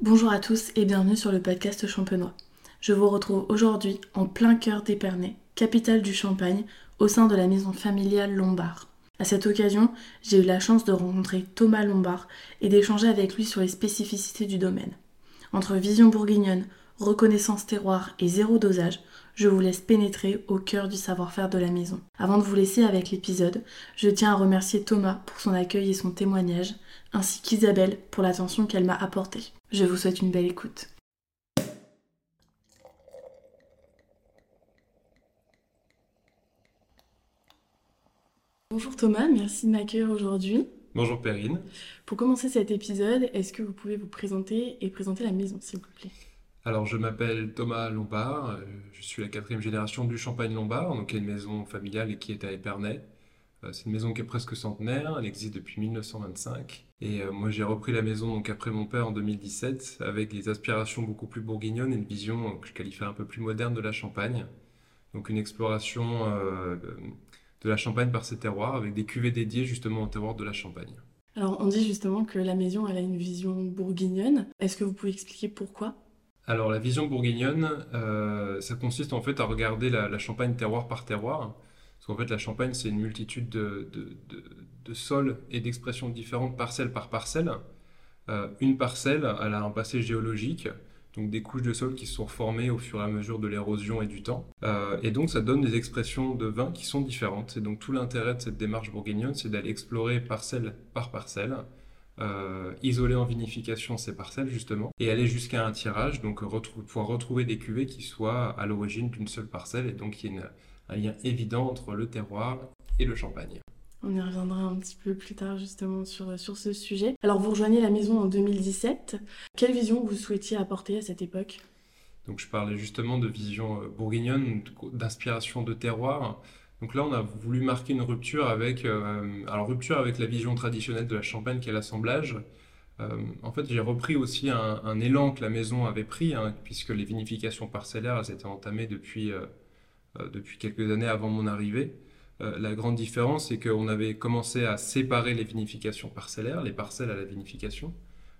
Bonjour à tous et bienvenue sur le podcast champenois. Je vous retrouve aujourd'hui en plein cœur d'Épernay, capitale du Champagne, au sein de la maison familiale Lombard. À cette occasion, j'ai eu la chance de rencontrer Thomas Lombard et d'échanger avec lui sur les spécificités du domaine. Entre vision bourguignonne, reconnaissance terroir et zéro dosage, je vous laisse pénétrer au cœur du savoir-faire de la maison. Avant de vous laisser avec l'épisode, je tiens à remercier Thomas pour son accueil et son témoignage, ainsi qu'Isabelle pour l'attention qu'elle m'a apportée. Je vous souhaite une belle écoute. Bonjour Thomas, merci de m'accueillir aujourd'hui. Bonjour Perrine. Pour commencer cet épisode, est-ce que vous pouvez vous présenter et présenter la maison, s'il vous plaît? Alors, je m'appelle Thomas Lombard, euh, je suis la quatrième génération du Champagne Lombard, donc qui est une maison familiale et qui est à Épernay. Euh, C'est une maison qui est presque centenaire, elle existe depuis 1925. Et euh, moi, j'ai repris la maison donc après mon père en 2017 avec des aspirations beaucoup plus bourguignonnes et une vision que je qualifie un peu plus moderne de la Champagne. Donc une exploration euh, de la Champagne par ses terroirs avec des cuvées dédiées justement au terroir de la Champagne. Alors, on dit justement que la maison elle a une vision bourguignonne. Est-ce que vous pouvez expliquer pourquoi? Alors la vision bourguignonne, euh, ça consiste en fait à regarder la, la Champagne terroir par terroir. Qu'en fait la Champagne c'est une multitude de, sols et d'expressions différentes parcelle par parcelle. Euh, une parcelle, elle a un passé géologique, donc des couches de sol qui se sont formées au fur et à mesure de l'érosion et du temps. Euh, et donc ça donne des expressions de vin qui sont différentes. Et donc tout l'intérêt de cette démarche bourguignonne, c'est d'aller explorer parcelle par parcelle, euh, isoler en vinification ces parcelles justement, et aller jusqu'à un tirage, donc pouvoir retrouver des cuvées qui soient à l'origine d'une seule parcelle, et donc il y une- un lien évident entre le terroir et le champagne. On y reviendra un petit peu plus tard justement sur, sur ce sujet. Alors, vous rejoignez la maison en 2017. Quelle vision vous souhaitiez apporter à cette époque? Donc je parlais justement de vision euh, bourguignonne, d'inspiration de terroir. Donc là, on a voulu marquer une rupture avec, euh, alors rupture avec la vision traditionnelle de la Champagne qui est l'assemblage. Euh, en fait, j'ai repris aussi un, un élan que la maison avait pris, hein, puisque les vinifications parcellaires, elles étaient entamées depuis, euh, depuis quelques années avant mon arrivée. Euh, la grande différence, c'est qu'on avait commencé à séparer les vinifications parcellaires, les parcelles à la vinification.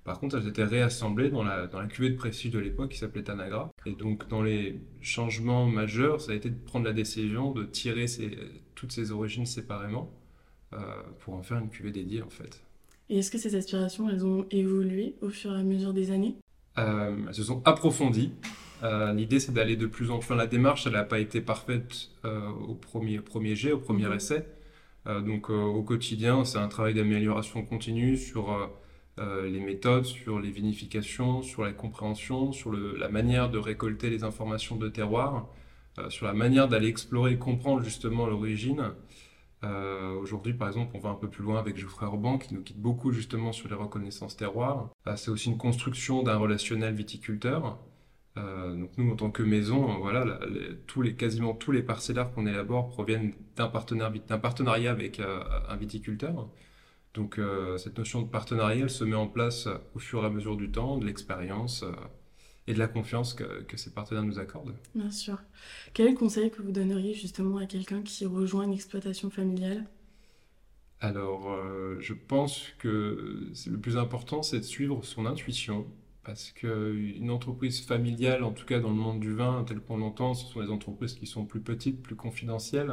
Par contre, elles étaient réassemblées dans la, dans la cuvée de prestige de l'époque qui s'appelait Tanagra. Et donc, dans les changements majeurs, ça a été de prendre la décision de tirer ces- toutes ces origines séparément euh, pour en faire une cuvée dédiée, en fait. Et est-ce que ces aspirations, elles ont évolué au fur et à mesure des années? Euh, elles se sont approfondies. Euh, L'idée, c'est d'aller de plus en plus. La démarche, elle n'a pas été parfaite euh, au, premier, premier jet, au premier Mhm. essai. Euh, donc, au quotidien, c'est un travail d'amélioration continue sur les méthodes, sur les vinifications, sur la compréhension, sur le- la manière de récolter les informations de terroir, sur la manière d'aller explorer et comprendre justement l'origine. Euh, Aujourd'hui, par exemple, on va un peu plus loin avec Geoffrey Orban qui nous guide beaucoup justement sur les reconnaissances terroirs. Euh, c'est aussi une construction d'un relationnel viticulteur. Euh, donc nous, en tant que maison, euh, voilà, la- les- tous les, quasiment tous les parcellaires qu'on élabore proviennent d'un partenariat avec euh, un viticulteur. Donc euh, cette notion de partenariat, elle se met en place au fur et à mesure du temps, de l'expérience et de la confiance que, que ces partenaires nous accordent. Bien sûr. Quel est le conseil que vous donneriez justement à quelqu'un qui rejoint une exploitation familiale? Alors, je pense que le plus important, c'est de suivre son intuition, parce qu'une entreprise familiale, en tout cas dans le monde du vin, tel qu'on l'entend, ce sont des entreprises qui sont plus petites, plus confidentielles.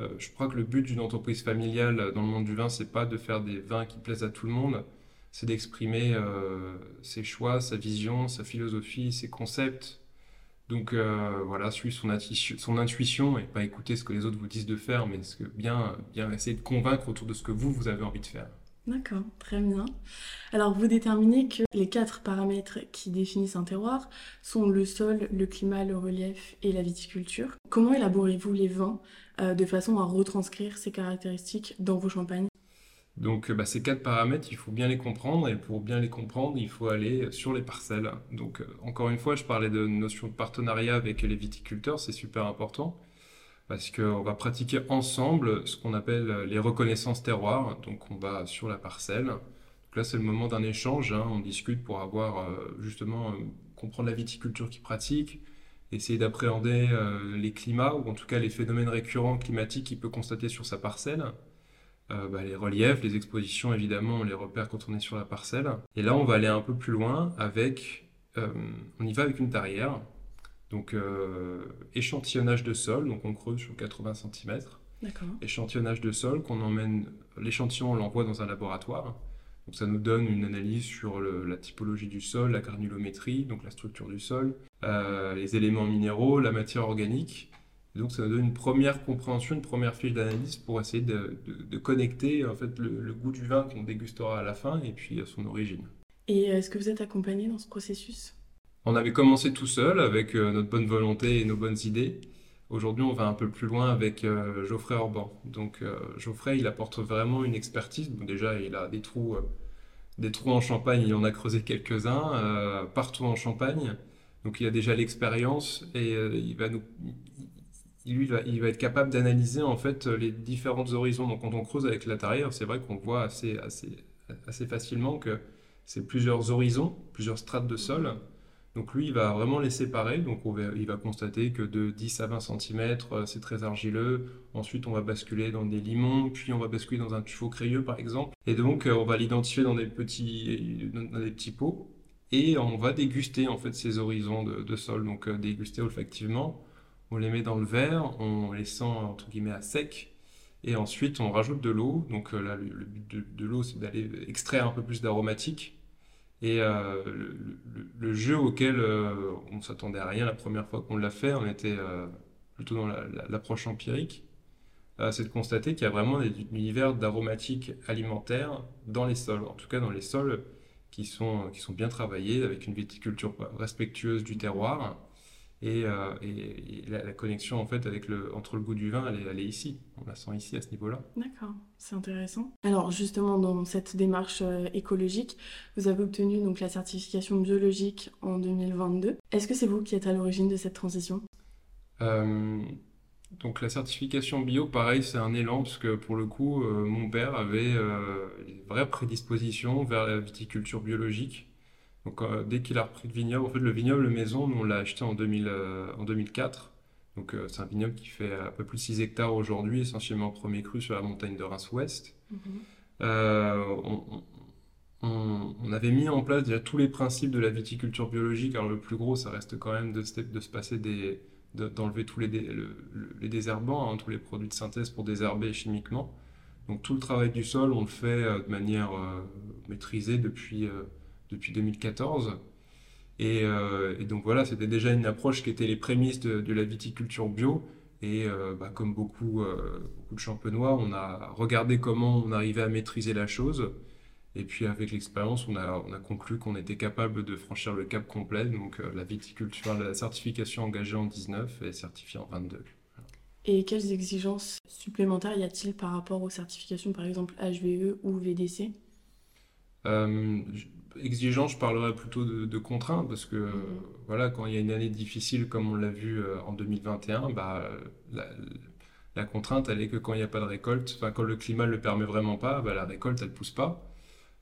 Euh, je crois que le but d'une entreprise familiale dans le monde du vin, c'est pas de faire des vins qui plaisent à tout le monde, c'est d'exprimer euh, ses choix, sa vision, sa philosophie, ses concepts. Donc euh, voilà, suivre son, intuition- et pas écouter ce que les autres vous disent de faire, mais ce bien, bien essayer de convaincre autour de ce que vous, vous avez envie de faire. D'accord, très bien. Alors, vous déterminez que les quatre paramètres qui définissent un terroir sont le sol, le climat, le relief et la viticulture. Comment élaborez-vous les vins euh, de façon à retranscrire ces caractéristiques dans vos champagnes? Donc euh, bah, ces quatre paramètres, il faut bien les comprendre et pour bien les comprendre, il faut aller sur les parcelles. Donc euh, encore une fois, je parlais de notion de partenariat avec les viticulteurs, c'est super important parce qu'on va pratiquer ensemble ce qu'on appelle les reconnaissances terroirs. Donc on va sur la parcelle. Là, c'est le moment d'un échange, hein. on discute pour avoir euh, justement euh, comprendre la viticulture qu'ils pratiquent, essayer d'appréhender euh, les climats ou en tout cas les phénomènes récurrents climatiques qu'il peut constater sur sa parcelle. bah, les reliefs, les expositions, évidemment, on les repère quand on est sur la parcelle. Et là, on va aller un peu plus loin avec, on y va avec une tarière, donc échantillonnage de sol, donc on creuse sur 80 cm. Échantillonnage de sol qu'on emmène, l'échantillon on l'envoie dans un laboratoire. Donc ça nous donne une analyse sur la typologie du sol, la granulométrie, donc la structure du sol, euh, les éléments minéraux, la matière organique. donc ça nous donne une première compréhension, une première fiche d'analyse pour essayer de, connecter en fait le, goût du vin qu'on dégustera à la fin et puis son origine. Et est-ce que vous êtes accompagné dans ce processus? On avait commencé tout seul avec euh, notre bonne volonté et nos bonnes idées. Aujourd'hui, on va un peu plus loin avec euh, Geoffrey Orban. Donc, euh, Geoffrey, il apporte vraiment une expertise. déjà, il a des trous, des trous en Champagne, il en a creusé quelques-uns partout en Champagne. Donc, il a déjà l'expérience et il va être capable d'analyser en fait les différents horizons. Donc, quand on creuse avec tarière, c'est vrai qu'on voit assez facilement que c'est plusieurs horizons, plusieurs strates de sol. Donc lui, il va vraiment les séparer. Donc il va constater que de 10 à 20 cm, euh, c'est très argileux. Ensuite, on va basculer dans des limons, puis on va basculer dans un tuffeau crayeux, par exemple. Et donc, euh, on va l'identifier dans des petits, des pots. Et on va déguster en fait ces horizons de, sol. Donc euh, déguster olfactivement. On les met dans le verre, on les sent entre guillemets à sec. Et ensuite, on rajoute de l'eau. Donc là, le, but de, de l'eau, c'est d'aller extraire un peu plus d'aromatique et euh, le, jeu auquel euh, on s'attendait à rien la première fois qu'on l'a fait, on était euh, plutôt dans l'approche empirique, c'est de constater qu'il y a vraiment des univers d'aromatiques alimentaires dans les sols, en tout cas dans les sols qui sont bien travaillés, avec une viticulture respectueuse du terroir. Et, la, connexion en fait avec le, entre le goût du vin, elle est ici. On la sent ici à ce niveau-là. D'accord. C'est intéressant. Alors justement, dans cette démarche euh, écologique, vous avez obtenu donc la certification biologique en 2022. Est-ce que c'est vous qui êtes à l'origine de cette transition? Euh, Donc la certification bio, pareil, c'est un élan parce que pour le coup, euh, mon père avait une vraie prédisposition vers la viticulture biologique. Donc dès qu'il a repris le vignoble, en fait le vignoble maison, on l'a acheté en, 2000, en 2004. Donc euh, c'est un vignoble qui fait un peu plus de 6 hectares aujourd'hui, essentiellement premier cru sur la montagne de Reims-Ouest. Mhm. Euh, on, avait mis en place déjà tous les principes de la viticulture biologique. Alors le plus gros, ça reste quand même de, de se passer des, d'enlever tous les, les désherbants, hein, tous les produits de synthèse pour désherber chimiquement. Donc tout le travail du sol, on le fait euh, de manière maîtrisée depuis, depuis 2014. Euh, et, donc voilà, c'était déjà une approche qui était les prémices de, la viticulture bio. Et euh, bah, comme beaucoup, euh, beaucoup de champenois, on a regardé comment on arrivait à maîtriser la chose. Et puis avec l'expérience, on a, on a conclu qu'on était capable de franchir le cap complet. Donc la viticulture, la certification engagée en 19 et certifiée en 22. Et quelles exigences supplémentaires y a-t-il par rapport aux certifications, par exemple HVE ou VDC exigeant, je parlerais plutôt de, contraintes, parce que mhm. voilà, quand il y a une année difficile comme on l'a vu euh, en 2021, bah, la, contrainte, elle est que quand il n'y a pas de récolte, enfin quand le climat ne le permet vraiment pas, bah, la récolte, elle ne pousse pas.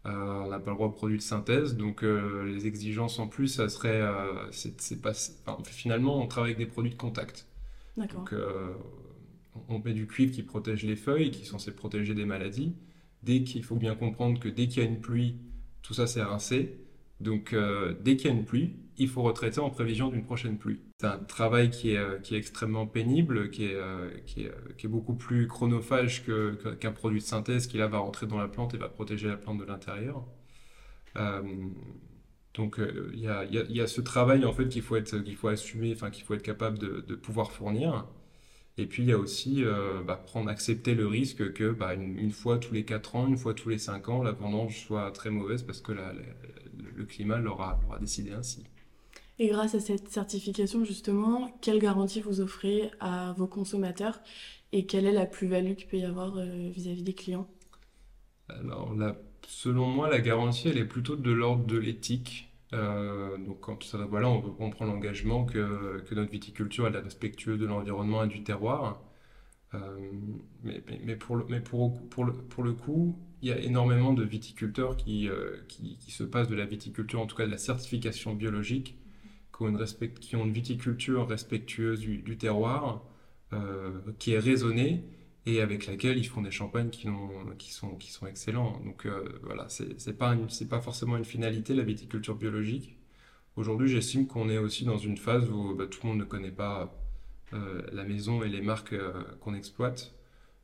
Euh, on n'a pas le droit de produits de synthèse, donc euh, les exigences en plus, ça serait, c'est, pas, finalement, on travaille avec des produits de contact. Donc, on met du cuivre qui protège les feuilles, qui est censé protéger des maladies. Dès qu'il faut bien comprendre que dès qu'il y a une pluie, tout ça c'est rincé. Donc euh, dès qu'il y a une pluie, il faut retraiter en prévision d'une prochaine pluie. C'est un travail qui est, euh, extrêmement pénible, qui est, euh, qui est, beaucoup plus chronophage qu'un produit de synthèse qui là va rentrer dans la plante et va protéger la plante de l'intérieur. donc il y a, ce travail en fait qu'il faut, être, assumer, enfin qu'il faut être capable de pouvoir fournir. Et puis il y a aussi euh, bah, prendre, accepter le risque que bah, une, fois tous les 4 ans, une fois tous les 5 ans, la vendange soit très mauvaise parce que le climat l'aura décidé ainsi. Et grâce à cette certification, justement, quelle garantie vous offrez à vos consommateurs et quelle est la plus-value qu'il peut y avoir euh, vis-à-vis des clients? Alors, selon moi, la garantie, elle est plutôt de l'ordre de l'éthique. Euh, donc voilà, on, prend l'engagement que, notre viticulture est respectueuse de l'environnement et du terroir. Euh, mais, pour le, mais pour, pour, le, pour le coup, il y a énormément de viticulteurs qui, euh, qui, se passent de la viticulture, en tout cas de la certification biologique, qui ont une, viticulture respectueuse du terroir, qui est raisonnée et avec laquelle ils font des champagnes qui, sont, excellents. Donc voilà, c'est pas, pas forcément une finalité, la viticulture biologique. Aujourd'hui, j'estime qu'on est aussi dans une phase où bah, tout le monde ne connaît pas la maison et les marques qu'on exploite.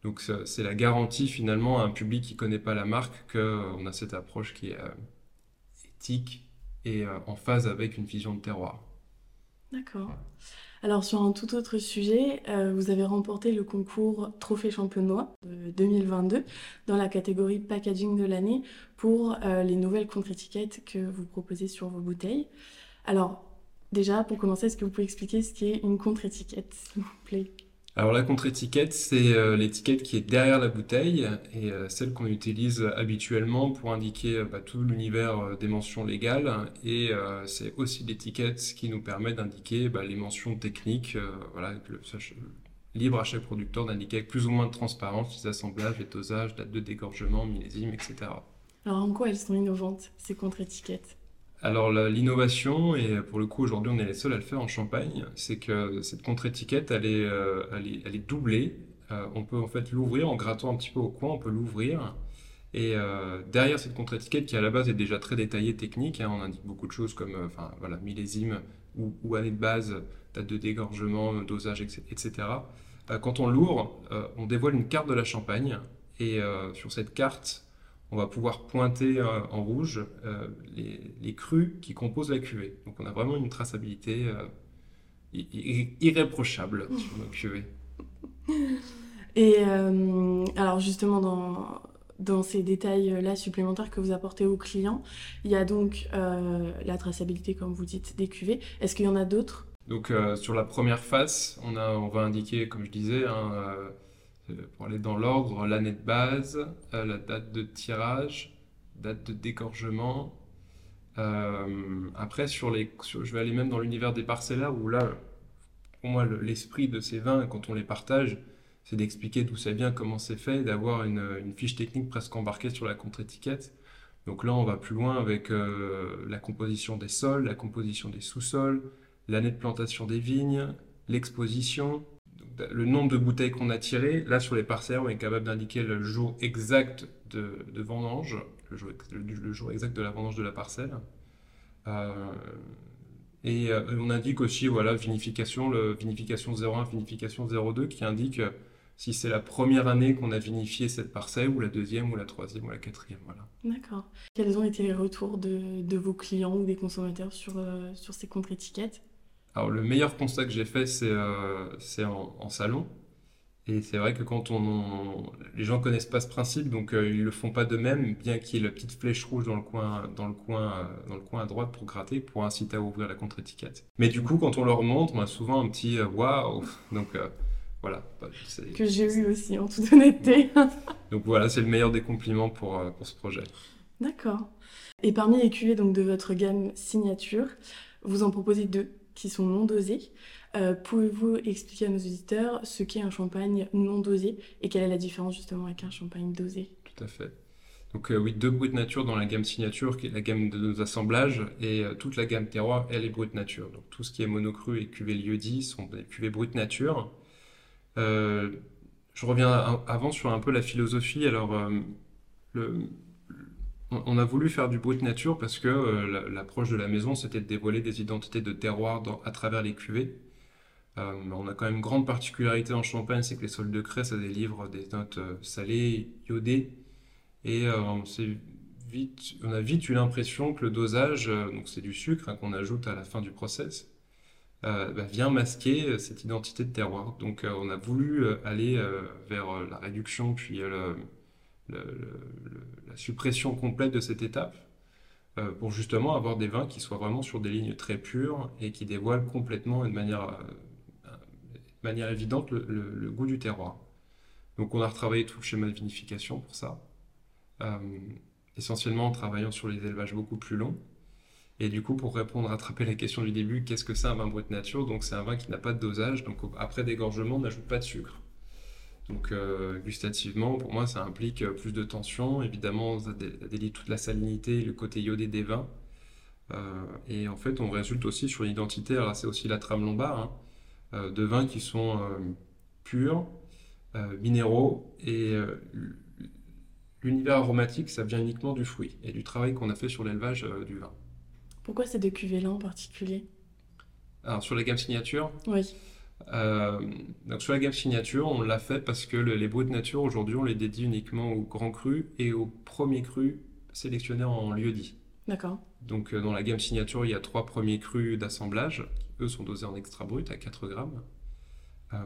Donc c'est la garantie finalement à un public qui ne connaît pas la marque qu'on a cette approche qui est éthique et en phase avec une vision de terroir. D'accord. Alors sur un tout autre sujet, euh, vous avez remporté le concours Trophée Champenois 2022 dans la catégorie packaging de l'année pour euh, les nouvelles contre-étiquettes que vous proposez sur vos bouteilles. Alors déjà, pour commencer, est-ce que vous pouvez expliquer ce qu'est une contre-étiquette, s'il vous plaît? Alors la contre-étiquette, c'est euh, l'étiquette qui est derrière la bouteille et euh, celle qu'on utilise habituellement pour indiquer euh, bah, tout l'univers des mentions légales. Et c'est aussi l'étiquette qui nous permet d'indiquer bah, les mentions techniques, voilà, libre à chaque producteur d'indiquer avec plus ou moins de transparence les assemblages, les dosages, date de dégorgement, millésime, etc. Alors en quoi elles sont innovantes, ces contre-étiquettes? Alors l'innovation, et pour le coup aujourd'hui on est les seuls à le faire en Champagne, c'est que cette contre-étiquette elle est, euh, elle est, doublée. Euh, on peut en fait l'ouvrir en grattant un petit peu au coin, on peut l'ouvrir. Et euh, derrière cette contre-étiquette qui à la base est déjà très détaillée technique, hein, on indique beaucoup de choses comme enfin, voilà, millésime ou, ou, année de base, date de dégorgement, dosage, etc. quand on l'ouvre, on dévoile une carte de la Champagne et sur cette carte, on va pouvoir pointer euh, en rouge euh, les, crus qui composent la cuvée. Donc on a vraiment une traçabilité euh, irréprochable sur nos cuvées. Et alors justement dans, dans ces détails-là supplémentaires que vous apportez aux clients, il y a donc la traçabilité, comme vous dites, des cuvées. Est-ce qu'il y en a d'autres? Donc sur la première face, on, a, on va indiquer, comme je disais, un euh, pour aller dans l'ordre, l'année de base, euh, la date de tirage, date de dégorgement. Euh, après, sur les, je vais aller même dans l'univers des parcellaires où là, pour moi, l'esprit de ces vins, quand on les partage, c'est d'expliquer d'où ça vient, comment c'est fait, d'avoir une, fiche technique presque embarquée sur la contre-étiquette. Donc là, on va plus loin avec la composition des sols, la composition des sous-sols, l'année de plantation des vignes, l'exposition, le nombre de bouteilles qu'on a tirées, là sur les parcelles, on est capable d'indiquer le jour exact de, vendange, le jour, exact de la vendange de la parcelle. Euh, et euh, on indique aussi voilà, vinification, le vinification 01, vinification 02, qui indique si c'est la première année qu'on a vinifié cette parcelle, ou la deuxième, ou la troisième, ou la quatrième. Voilà. D'accord. Quels ont été les retours de, vos clients ou des consommateurs sur, euh, sur ces contre-étiquettes alors, le meilleur constat que j'ai fait, c'est euh, en, salon. Et c'est vrai que quand on, les gens connaissent pas ce principe, donc euh, ils le font pas d'eux-mêmes, bien qu'il y ait la petite flèche rouge dans le coin, dans le coin, euh, dans le coin à droite pour gratter, pour inciter à ouvrir la contre-étiquette. Mais du coup, quand on leur montre, on a souvent un petit waouh. Donc voilà. Bah, que j'ai eu aussi, en toute honnêteté. donc voilà, c'est le meilleur des compliments pour, pour ce projet. D'accord. Et parmi les cuvées donc de votre gamme signature, vous en proposez deux qui sont non dosés. Euh, pouvez-vous expliquer à nos auditeurs ce qu'est un champagne non dosé et quelle est la différence justement avec un champagne dosé? Tout à fait. Donc euh, oui, deux brutes nature dans la gamme signature, qui est la gamme de nos assemblages, et euh, toute la gamme terroir, elle est brute nature. Donc tout ce qui est monocru et cuvée lieu-dit sont des cuvées brutes nature. je reviens avant sur un peu la philosophie. Alors, le, on a voulu faire du brut nature parce que euh, l'approche de la maison, c'était de dévoiler des identités de terroir à travers les cuvées. Euh, on a quand même une grande particularité en Champagne, c'est que les sols de craie, ça délivre des notes euh, salées, iodées. Et on, vite, on a vite eu l'impression que le dosage, donc c'est du sucre hein, qu'on ajoute à la fin du process, bah, vient masquer cette identité de terroir. Donc on a voulu aller vers la réduction puis le, la suppression complète de cette étape euh, pour justement avoir des vins qui soient vraiment sur des lignes très pures et qui dévoilent complètement et de manière, euh, évidente le, goût du terroir. Donc on a retravaillé tout le schéma de vinification pour ça, euh, essentiellement en travaillant sur les élevages beaucoup plus longs. Et du coup, pour répondre, rattraper la question du début, qu'est-ce que c'est un vin brut nature? Donc c'est un vin qui n'a pas de dosage, donc après dégorgement, on n'ajoute pas de sucre. Donc euh, gustativement, pour moi, ça implique euh, plus de tension. Évidemment, ça délie toute la salinité et le côté iodé des vins. Euh, et en fait, on résulte aussi sur l'identité, alors c'est aussi la trame lombard, hein, de vins qui sont purs, minéraux et l'univers aromatique, ça vient uniquement du fruit et du travail qu'on a fait sur l'élevage du vin. Pourquoi ces deux cuvées-là en particulier? Alors sur la gamme signature Oui. Donc sur la gamme signature, on l'a fait parce que les brutes nature aujourd'hui, on les dédie uniquement aux grands crus et aux premiers crus sélectionnés en lieu dit. D'accord. Donc euh, dans la gamme signature, il y a trois premiers crus d'assemblage, qui eux sont dosés en extra brut à 4 grammes. Euh,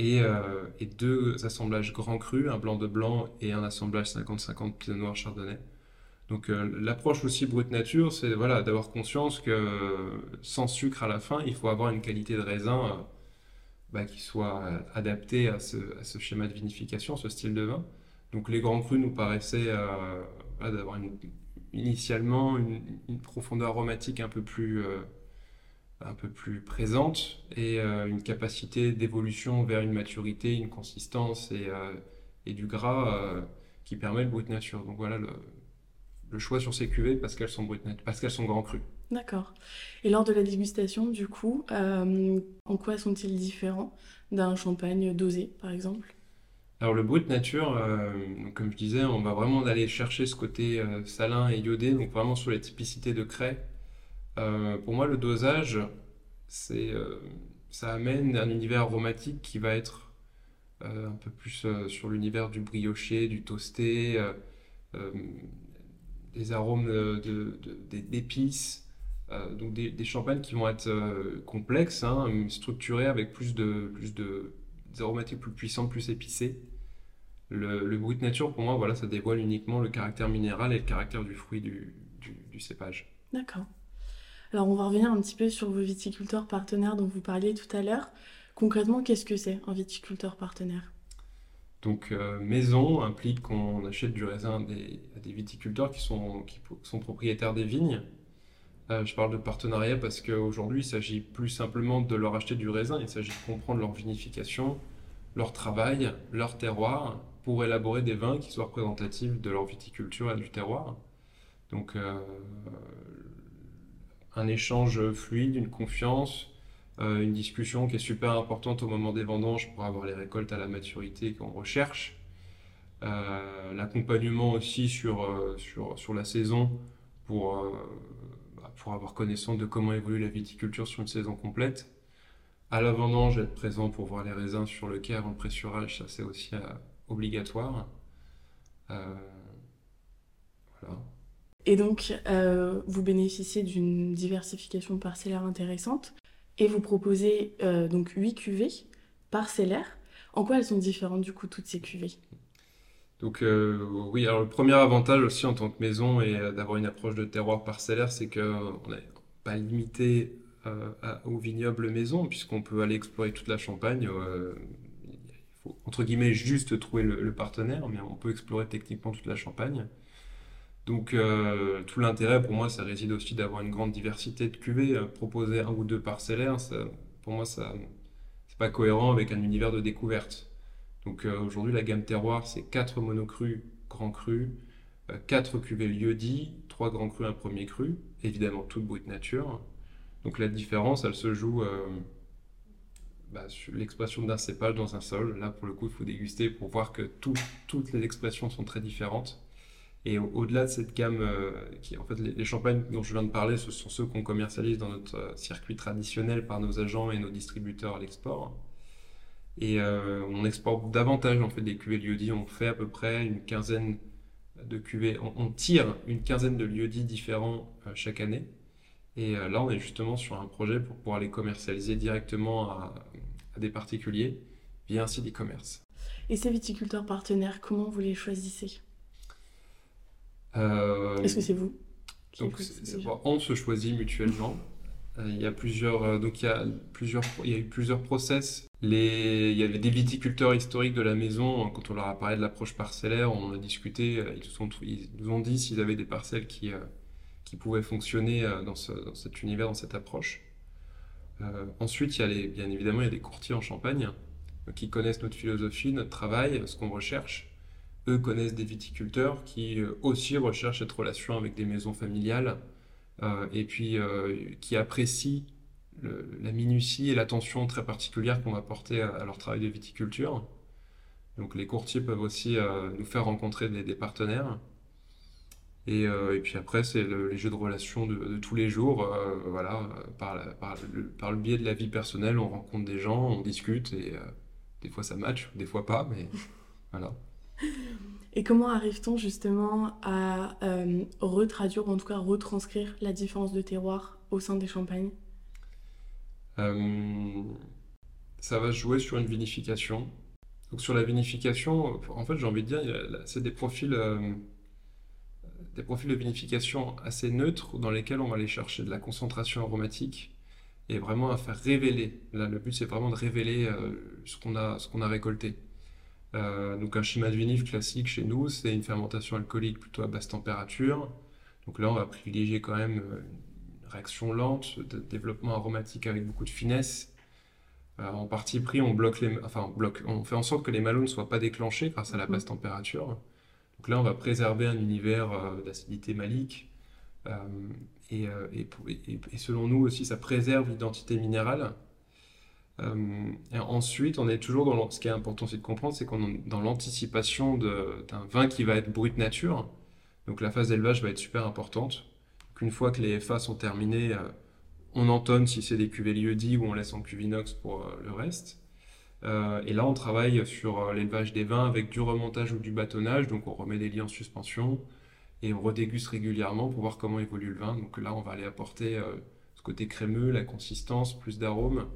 euh, et, deux assemblages grands crus, un blanc de blanc et un assemblage 50-50 pinot noir chardonnay. Donc l'approche aussi brut nature, c'est voilà, d'avoir conscience que sans sucre à la fin, il faut avoir une qualité de raisin bah, qui soit à ce, à ce, schéma de vinification, ce style de vin. Donc les grands crus nous paraissaient d'avoir une initialement une, profondeur aromatique un peu plus, euh, présente et euh, une capacité d'évolution vers une maturité, une consistance et, euh, du gras qui permet le brut nature. Donc voilà le, choix sur ces cuvées parce qu'elles sont brut parce qu'elles sont crues. D'accord. Et lors de la dégustation, du coup, en quoi sont-ils différents d'un champagne dosé, par exemple? Alors le brut nature, euh, comme je disais, on va vraiment aller chercher ce côté euh, salin et iodé, donc vraiment sur les typicités de craie. Euh, pour moi, le dosage, c'est, ça amène un univers aromatique qui va être un peu plus sur l'univers du brioché, du toasté, des arômes d'épices. Donc des, champagnes qui vont être complexes, hein, structurés avec plus de, plus de des aromatiques plus puissantes, plus épicées. Le, le brut nature, pour moi, voilà, ça dévoile uniquement le caractère minéral et le caractère du fruit du, du, cépage. D'accord. Alors, on va revenir un petit peu sur vos viticulteurs partenaires dont vous parliez tout à l'heure. Concrètement, qu'est-ce que c'est un viticulteur partenaire? Donc, euh, maison implique qu'on achète du raisin des, à des viticulteurs qui sont, qui sont propriétaires des vignes. Euh, je parle de partenariat parce qu'aujourd'hui, il s'agit plus simplement de leur acheter du raisin, il s'agit de comprendre leur vinification, leur travail, leur terroir, pour élaborer des vins qui soient représentatifs de leur viticulture et du terroir. Donc euh, un échange fluide, une confiance, euh, une discussion qui est super importante au moment des vendanges pour avoir les récoltes à la maturité qu'on recherche. L'accompagnement aussi sur, sur, sur, la saison pour, bah, pour avoir connaissance de comment évolue la viticulture sur une saison complète. À la vendange, être présent pour voir les raisins sur le quai en pressurage, ça c'est aussi obligatoire. Euh, voilà. Et donc, euh, vous bénéficiez d'une diversification parcellaire intéressante et vous proposez euh, donc 8 cuvées parcellaires. En quoi elles sont différentes du coup toutes ces cuvées? Donc oui, alors le premier avantage aussi en tant que maison et d'avoir une approche de terroir parcellaire, c'est qu'on n'est pas limité au vignoble maison, puisqu'on peut aller explorer toute la Champagne entre guillemets, juste trouver le, partenaire, mais on peut explorer techniquement toute la Champagne. Donc euh, tout l'intérêt pour moi, ça réside aussi d'avoir une grande diversité de cuvées. Euh, proposer un ou deux parcellaires, pour moi, ça c'est pas cohérent avec un univers de découverte. Euh, aujourd'hui, la gamme terroir, c'est 4 monocrus, grands crus, 4 cuvées lieu-dit, 3 grands crus, un premier cru, évidemment toute brute nature. Donc la différence, elle se joue bah, l'expression d'un cépage dans un sol. Là, pour le coup, il faut déguster pour voir que toutes les expressions sont très différentes. Et au-delà de cette gamme, euh, en fait, les, champagnes dont je viens de parler, ce sont ceux qu'on commercialise dans notre euh, circuit traditionnel par nos agents et nos distributeurs à l'export. Et euh, on exporte davantage en fait des cuvées lieu-dit. On fait à peu près une quinzaine de cuvées. On, tire une quinzaine de lieux-dits différents chaque année. Et là, on est justement sur un projet pour pouvoir les commercialiser directement à, des particuliers via un site e-commerce. Et ces viticulteurs partenaires, comment vous les choisissez? Euh, Est-ce que c'est vous donc, On se choisit mutuellement. Euh, il y a plusieurs, euh, donc il y a plusieurs, il y a eu plusieurs process. Les, il y avait des viticulteurs historiques de la maison. Quand on leur a parlé de l'approche parcellaire, on a discuté. Ils, ils nous ont dit s'ils avaient des parcelles qui, qui pouvaient fonctionner dans, ce, dans cet univers, dans cette approche. Euh, ensuite, il y a les, bien évidemment, il y a des courtiers en Champagne euh, qui connaissent notre philosophie, notre travail, ce qu'on recherche. Eux connaissent des viticulteurs qui euh, aussi recherchent cette relation avec des maisons familiales et puis qui apprécient la minutie et l'attention très particulière qu'on va porter à, leur travail de viticulture. Donc les courtiers peuvent aussi nous faire rencontrer des, partenaires. Et, puis après, c'est les jeux de relations de, tous les jours. voilà, par, le, par, le, biais de la vie personnelle, on rencontre des gens, on discute et des fois ça match, des fois pas, mais voilà. Et comment arrive-t-on justement à euh, retraduire, ou en tout cas retranscrire la différence de terroir au sein des champagnes? Euh, Ça va jouer sur une vinification. Donc sur la vinification, en fait j'ai envie de dire, c'est des profils, euh, des profils de vinification assez neutres dans lesquels on va aller chercher de la concentration aromatique et vraiment à faire révéler. Là, le but c'est vraiment de révéler ce qu'on a, ce qu'on a récolté. Euh, donc un schéma de vinif classique chez nous, c'est une fermentation alcoolique plutôt à basse température. Donc là, on va privilégier quand même euh, une réaction lente, de développement aromatique avec beaucoup de finesse. Euh, en partie pris, on bloque les, enfin on bloque, on fait en sorte que les malons ne soient pas déclenchés grâce à la basse mhm. température. Donc là, on va préserver un univers d'acidité malique. Et, et, selon nous aussi, ça préserve l'identité minérale. Euh, ensuite, on est toujours dans ce qui est important aussi de comprendre, c'est qu'on est dans l'anticipation d'un vin qui va être brut nature. Donc la phase d'élevage va être super importante. Une fois que les FA sont terminés, euh, on entonne si c'est des cuvées lieu-dit ou on laisse en cuvinox pour euh, le reste. et là, on travaille sur l'élevage des vins avec du remontage ou du bâtonnage. Donc on remet des lits en suspension et on redéguste régulièrement pour voir comment évolue le vin. Donc là, on va aller apporter ce côté crémeux, la consistance, plus d'arômes.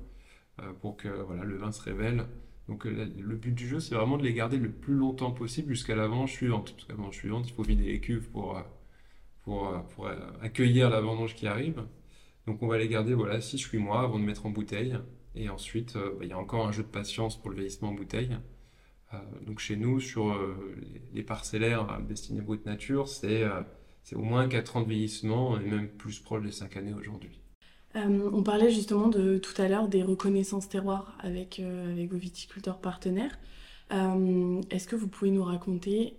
Euh, pour que voilà, le vin se révèle. Donc euh, le but du jeu, c'est vraiment de les garder le plus longtemps possible jusqu'à la vendange suivante. Parce qu'à la vendange suivante, il faut vider les cuves pour, euh, pour, accueillir la vendange qui arrive. Donc on va les garder voilà, 6-8 mois avant de mettre en bouteille. Et ensuite, bah, il y a encore un jeu de patience pour le vieillissement en bouteille. donc chez nous, sur les, parcellaires destinés brut nature, c'est au moins 4 ans de vieillissement et même plus proche des 5 années aujourd'hui. Euh, on parlait justement tout à l'heure des reconnaissances terroirs avec, euh, vos viticulteurs partenaires. Euh, est-ce que vous pouvez nous raconter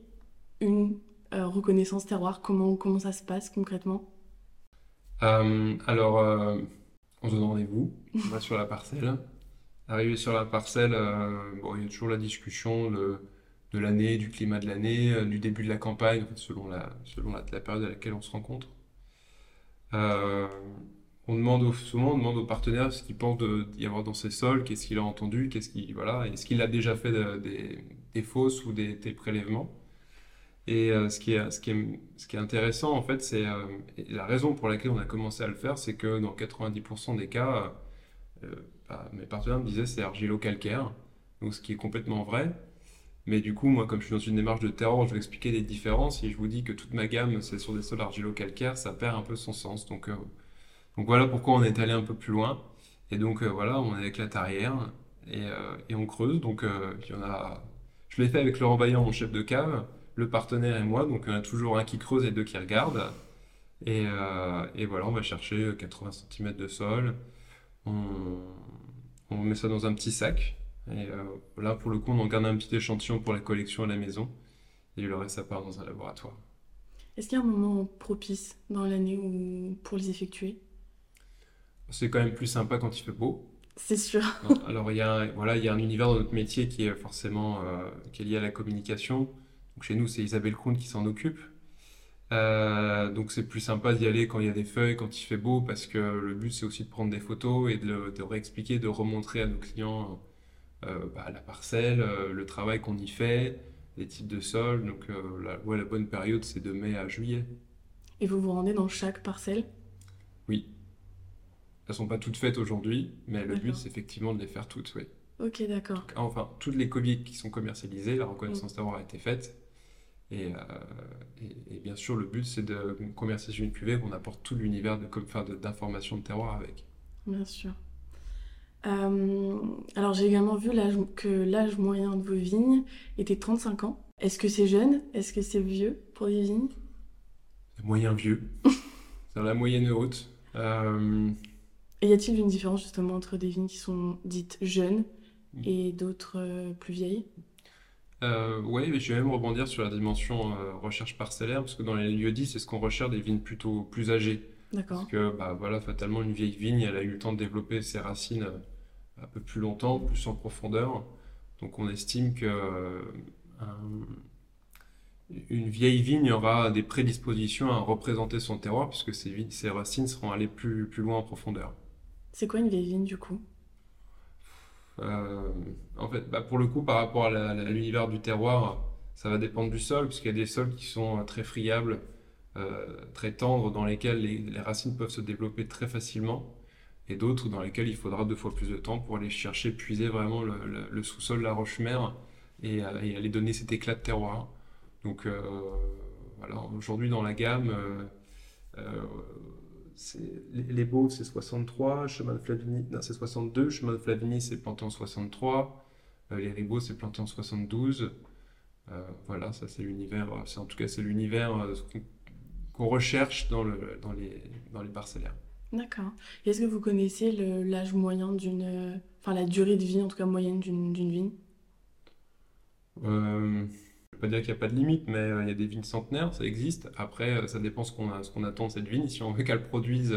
une reconnaissance terroir? Comment, ça se passe concrètement? Alors, on se donne rendez-vous, on va sur la parcelle. Arrivé sur la parcelle, bon, il y a toujours la discussion de, l'année, du climat de l'année, du début de la campagne, selon, la, période à laquelle on se rencontre on demande souvent on demande aux partenaires ce qu'ils pensent d'y avoir dans ces sols, qu'est-ce qu'il a entendu, qu'est-ce qu'il voilà, est-ce qu'il a déjà fait des, des, fausses ou des, prélèvements. Et euh, ce, qui est, intéressant en fait, c'est euh, la raison pour laquelle on a commencé à le faire, c'est que dans 90% des cas, euh, bah, mes partenaires me disaient c'est argilo-calcaire, donc ce qui est complètement vrai. Mais du coup, moi, comme je suis dans une démarche de terror, je vais expliquer les différences. Si je vous dis que toute ma gamme c'est sur des sols argilo-calcaires, ça perd un peu son sens. Donc donc voilà pourquoi on est allé un peu plus loin. Et donc euh, voilà, on est avec la tarière et, euh, on creuse. Donc euh, il y en a. Je l'ai fait avec Laurent Baillant, mon chef de cave, le partenaire et moi. Donc en a toujours un qui creuse et deux qui regardent. Et, voilà, on va chercher 80 cm de sol. On, on, met ça dans un petit sac. Et là, pour le coup, on en garde un petit échantillon pour la collection à la maison. Et le reste, ça part dans un laboratoire. Est-ce qu'il y a un moment propice dans l'année pour les effectuer? C'est quand même plus sympa quand il fait beau. C'est sûr. Alors il y a voilà il y a un univers dans notre métier qui est forcément euh, qui est lié à la communication. Donc chez nous c'est Isabelle Kuhn qui s'en occupe. Euh, donc c'est plus sympa d'y aller quand il y a des feuilles, quand il fait beau, parce que le but c'est aussi de prendre des photos et de, de réexpliquer, de remontrer à nos clients euh, bah, la parcelle, le travail qu'on y fait, les types de sols. Donc la, ouais, la bonne période c'est de mai à juillet. Et vous vous rendez dans chaque parcelle? Oui. Elles sont pas toutes faites aujourd'hui, mais le but, c'est effectivement de les faire toutes, oui. Ok, d'accord. Enfin, toutes les copies qui sont commercialisées, la reconnaissance d'avoir été faite. Euh, et, et, bien sûr, le but, c'est de commercialiser une cuvée qu'on apporte tout l'univers d'informations de, de terroir avec. Bien sûr. Euh, alors, j'ai également vu que l'âge moyen de vos vignes était 35 ans. Est-ce que c'est jeune? Est-ce que c'est vieux pour les vignes? Moyen vieux. c'est la moyenne haute. Euh, et y a-t-il une différence justement entre des vignes qui sont dites jeunes mm. et d'autres euh, plus vieilles? Euh, Oui, mais je vais même rebondir sur la dimension euh, recherche parcellaire, parce que dans les lieux dits, c'est ce qu'on recherche des vignes plutôt plus âgées. D'accord. Parce que, bah, voilà, fatalement, une vieille vigne, elle a eu le temps de développer ses racines un peu plus longtemps, plus en profondeur. Donc on estime que une vieille vigne aura des prédispositions à représenter son terroir puisque ses, ses racines seront allées plus, plus loin en profondeur. C'est quoi une vieille vigne du coup? En fait, bah, pour le coup, par rapport à l'univers du terroir, ça va dépendre du sol, puisqu'il y a des sols qui sont très friables, très tendres, dans lesquels les, racines peuvent se développer très facilement et d'autres dans lesquels il faudra deux fois plus de temps pour aller chercher, puiser vraiment le, sous-sol la roche-mère et, aller donner cet éclat de terroir. Donc euh, aujourd'hui dans la gamme, euh, euh, les beaux c'est 63, chemin de Flavigny, c'est 62, chemin de Flavigny c'est planté en 63, les ribauds c'est planté en 72. voilà, ça c'est l'univers, c'est en tout cas c'est l'univers qu'on recherche dans, le, dans, les, dans les parcellaires. D'accord. Est-ce que vous connaissez l'âge moyen d'une. Enfin, la durée de vie, en tout cas moyenne d'une vigne? Euh, pas dire qu'il n'y a pas de limite, mais euh, il y a des vignes centenaires, ça existe. Après, euh, ça dépend ce qu'on attend de cette vigne. Si on veut qu'elle produise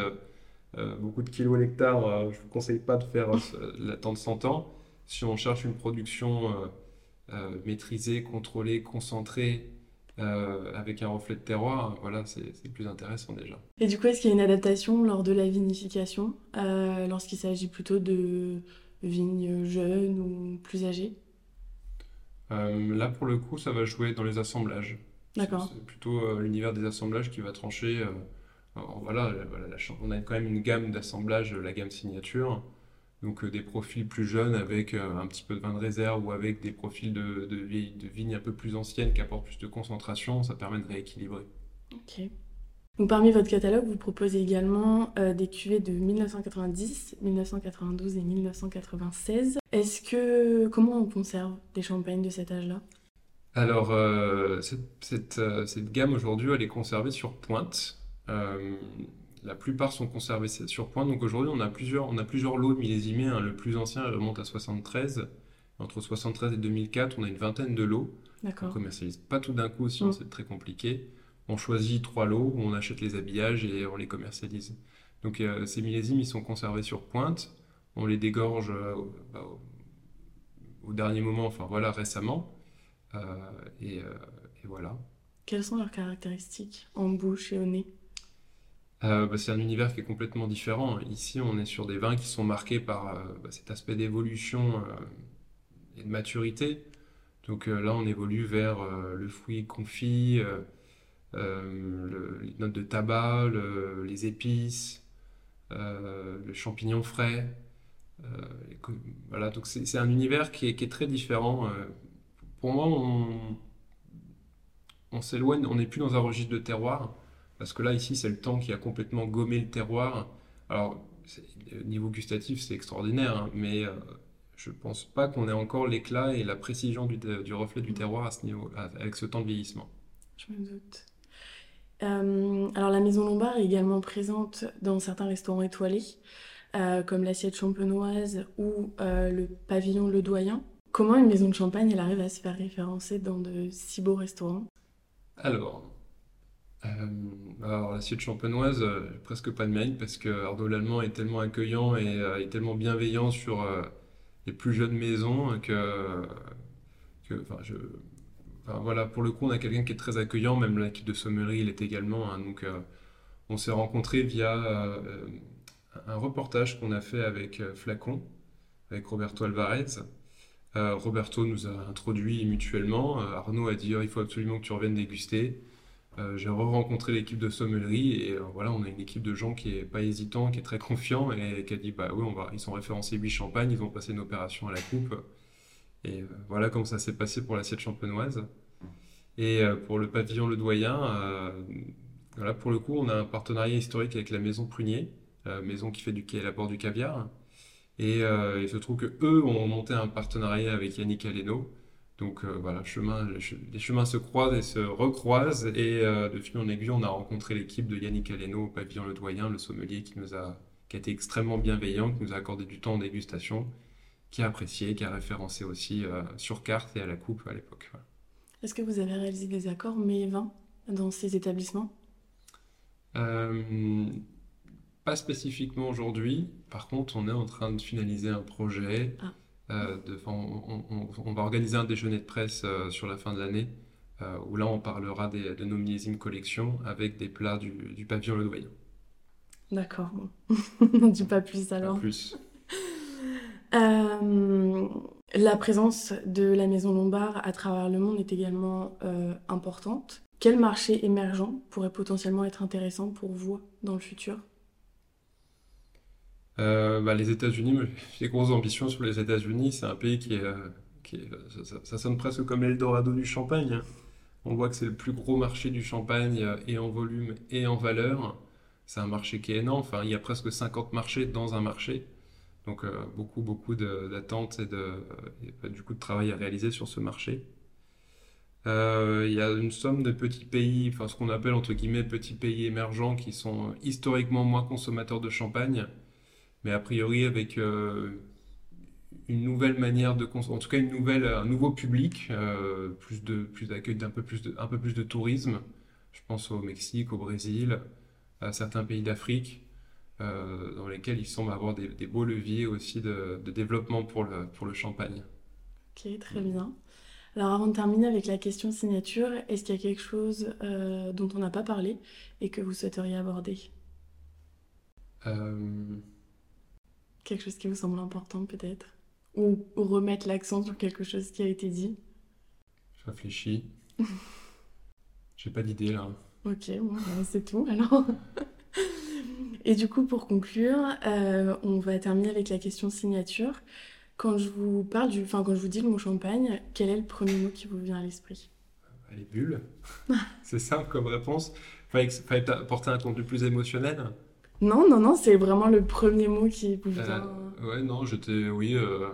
beaucoup de kilos à l'hectare, je ne vous conseille pas de faire l'attendre 100 ans. Si on cherche une production maîtrisée, contrôlée, concentrée, euh, avec un reflet de terroir, voilà, c'est plus intéressant déjà. Et du coup, est-ce qu'il y a une adaptation lors de la vinification, euh, lorsqu'il s'agit plutôt de vignes jeunes ou plus âgées? euh, Là, pour le coup, ça va jouer dans les assemblages. D'accord. C'est plutôt l'univers des assemblages qui va trancher. voilà, on a quand même une gamme d'assemblages, la gamme signature donc euh, des profils plus jeunes avec euh, un petit peu de vin de réserve ou avec des profils de, de, de vignes un peu plus anciennes qui apportent plus de concentration, ça permet de rééquilibrer. Ok. Donc, parmi votre catalogue, vous proposez également euh, des cuvées de 1990, 1992 et 1996. Est-ce que comment on conserve des champagnes de cet âge-là? Alors cette, cette, cette, gamme aujourd'hui, elle est conservée sur pointe. La plupart sont conservés sur point. Donc aujourd'hui, on a plusieurs, on a plusieurs lots millésimés. Hein. Le plus ancien remonte à 73. Entre 73 et 2004, on a une vingtaine de lots. On commercialise pas tout d'un coup, sinon mm. c'est très compliqué. On choisit trois lots, on achète les habillages et on les commercialise. Donc euh, ces millésimes, ils sont conservés sur pointe. On les dégorge euh, bah, au, dernier moment, enfin voilà, récemment. Euh, et, et voilà. Quelles sont leurs caractéristiques en bouche et au nez? Bah, c'est un univers qui est complètement différent. Ici, on est sur des vins qui sont marqués par bah, cet aspect d'évolution et de maturité. Donc là, on évolue vers le fruit confit, les notes de tabac, les épices, le champignon frais. voilà, donc c'est un univers qui est, très différent. pour moi, on, on s'éloigne, on n'est plus dans un registre de terroir parce que là, ici, c'est le temps qui a complètement gommé le terroir. Alors, niveau gustatif, c'est extraordinaire, hein, mais euh, je pense pas qu'on ait encore l'éclat et la précision du, du, reflet du terroir à ce niveau, avec ce temps de vieillissement. Je me doute. Euh, alors, la Maison Lombard est également présente dans certains restaurants étoilés, euh, comme l'assiette champenoise ou le pavillon Le Doyen. Comment une maison de champagne elle arrive à se faire référencer dans de si beaux restaurants? Alors, euh, l'assiette champenoise, euh, presque pas de mérite parce que Arnaud l'Allemand est tellement accueillant et euh, est tellement bienveillant sur les plus jeunes maisons que, enfin, je, voilà, pour le coup, on a quelqu'un qui est très accueillant, même l'équipe de sommerie, il est également. Hein, donc, on s'est rencontrés via un reportage qu'on a fait avec Flacon, avec Roberto Alvarez. Roberto nous a introduits mutuellement. Arnaud a dit oh, il faut absolument que tu reviennes déguster. Euh, j'ai re-rencontré l'équipe de sommellerie et euh, voilà, on a une équipe de gens qui est pas hésitant, qui est très confiant et qui a dit bah oui, on va, ils sont référencés 8 champagnes, ils vont passer une opération à la coupe. Et euh, voilà comment ça s'est passé pour l'assiette champenoise. Et pour le pavillon Le Doyen, voilà, pour le coup, on a un partenariat historique avec la maison Prunier, maison qui fait du qui est la bord du caviar. Et il se trouve que eux ont monté un partenariat avec Yannick Aleno. Donc euh, voilà, les chemins se croisent et se recroisent. Et euh, de fil en aiguille, on a rencontré l'équipe de Yannick Aleno au pavillon Le Doyen, le sommelier qui nous a, qui a été extrêmement bienveillant, qui nous a accordé du temps en dégustation, qui a apprécié, qui a référencé aussi euh, sur carte et à la coupe à l'époque. Est-ce que vous avez réalisé des accords mais 20 dans ces établissements? Pas spécifiquement aujourd'hui. Par contre, on est en train de finaliser un projet. Ah on, va organiser un déjeuner de presse sur la fin de l'année, où là on parlera de nos millésimes collections avec des plats du, du pavillon Ledoyen. D'accord, bon. on dit pas plus alors. Pas plus. La présence de la Maison Lombard à travers le monde est également importante. Quel marché émergent pourrait potentiellement être intéressant pour vous dans le futur? Euh, bah, Les États-Unis, j'ai grosses ambitions sur les États-Unis. C'est un pays qui. Euh, ça, sonne presque comme l'Eldorado du champagne. Hein. On voit que c'est le plus gros marché du champagne, euh, et en volume et en valeur. C'est un marché qui est énorme. Enfin, il y a presque 50 marchés dans un marché. Donc, beaucoup, beaucoup d'attentes et de, du coup de travail à réaliser sur ce marché. Euh, il y a une somme de petits pays, enfin ce qu'on appelle entre guillemets petits pays émergents qui sont historiquement moins consommateurs de champagne, mais a priori avec euh, une nouvelle manière de consommer, en tout cas un nouveau public, euh, plus plus d'accueil, d'un plus un peu plus de tourisme. Je pense au Mexique, au Brésil, à certains pays d'Afrique, dans lesquels il semble avoir des, beaux leviers aussi de, de, développement pour le, pour le champagne. Ok, très bien. Alors avant de terminer avec la question signature, est-ce qu'il y a quelque chose euh, dont on n'a pas parlé et que vous souhaiteriez aborder? Euh. Quelque chose qui vous semble important peut-être? Ou, remettre l'accent sur quelque chose qui a été dit? Je réfléchis. J'ai pas d'idée là. Ok, bon, bah, c'est tout alors. et du coup, pour conclure, euh, on va terminer avec la question signature. Quand je vous parle du, enfin quand je vous dis le mot champagne, quel est le premier mot qui vous vient à l'esprit? Les bulles. c'est simple comme réponse. Fallait, fallait apporter un contenu plus émotionnel. Non, non, non, c'est vraiment le premier mot qui vous vient. Euh, ouais, non, j'étais, oui, euh,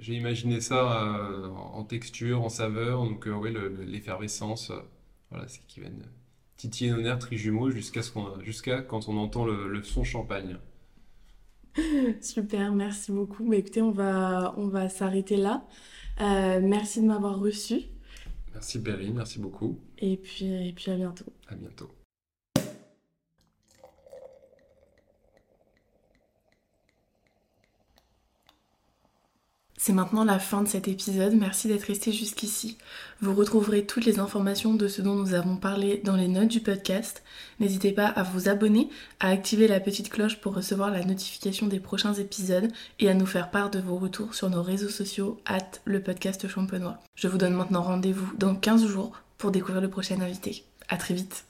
j'ai imaginé ça euh, en texture, en saveur, donc oui, l'effervescence, voilà, c'est qui vient titiller nos nerfs trijumeaux jusqu'à ce qu'on, jusqu'à quand on entend le, le son champagne. Super, merci beaucoup. Mais écoutez, on va, on va s'arrêter là. Euh, merci de m'avoir reçu. Merci Berry, merci beaucoup. Et puis, et puis à bientôt. À bientôt. C'est maintenant la fin de cet épisode, merci d'être resté jusqu'ici. Vous retrouverez toutes les informations de ce dont nous avons parlé dans les notes du podcast. N'hésitez pas à vous abonner, à activer la petite cloche pour recevoir la notification des prochains épisodes et à nous faire part de vos retours sur nos réseaux sociaux, at le podcast champenois. Je vous donne maintenant rendez-vous dans 15 jours pour découvrir le prochain invité. A très vite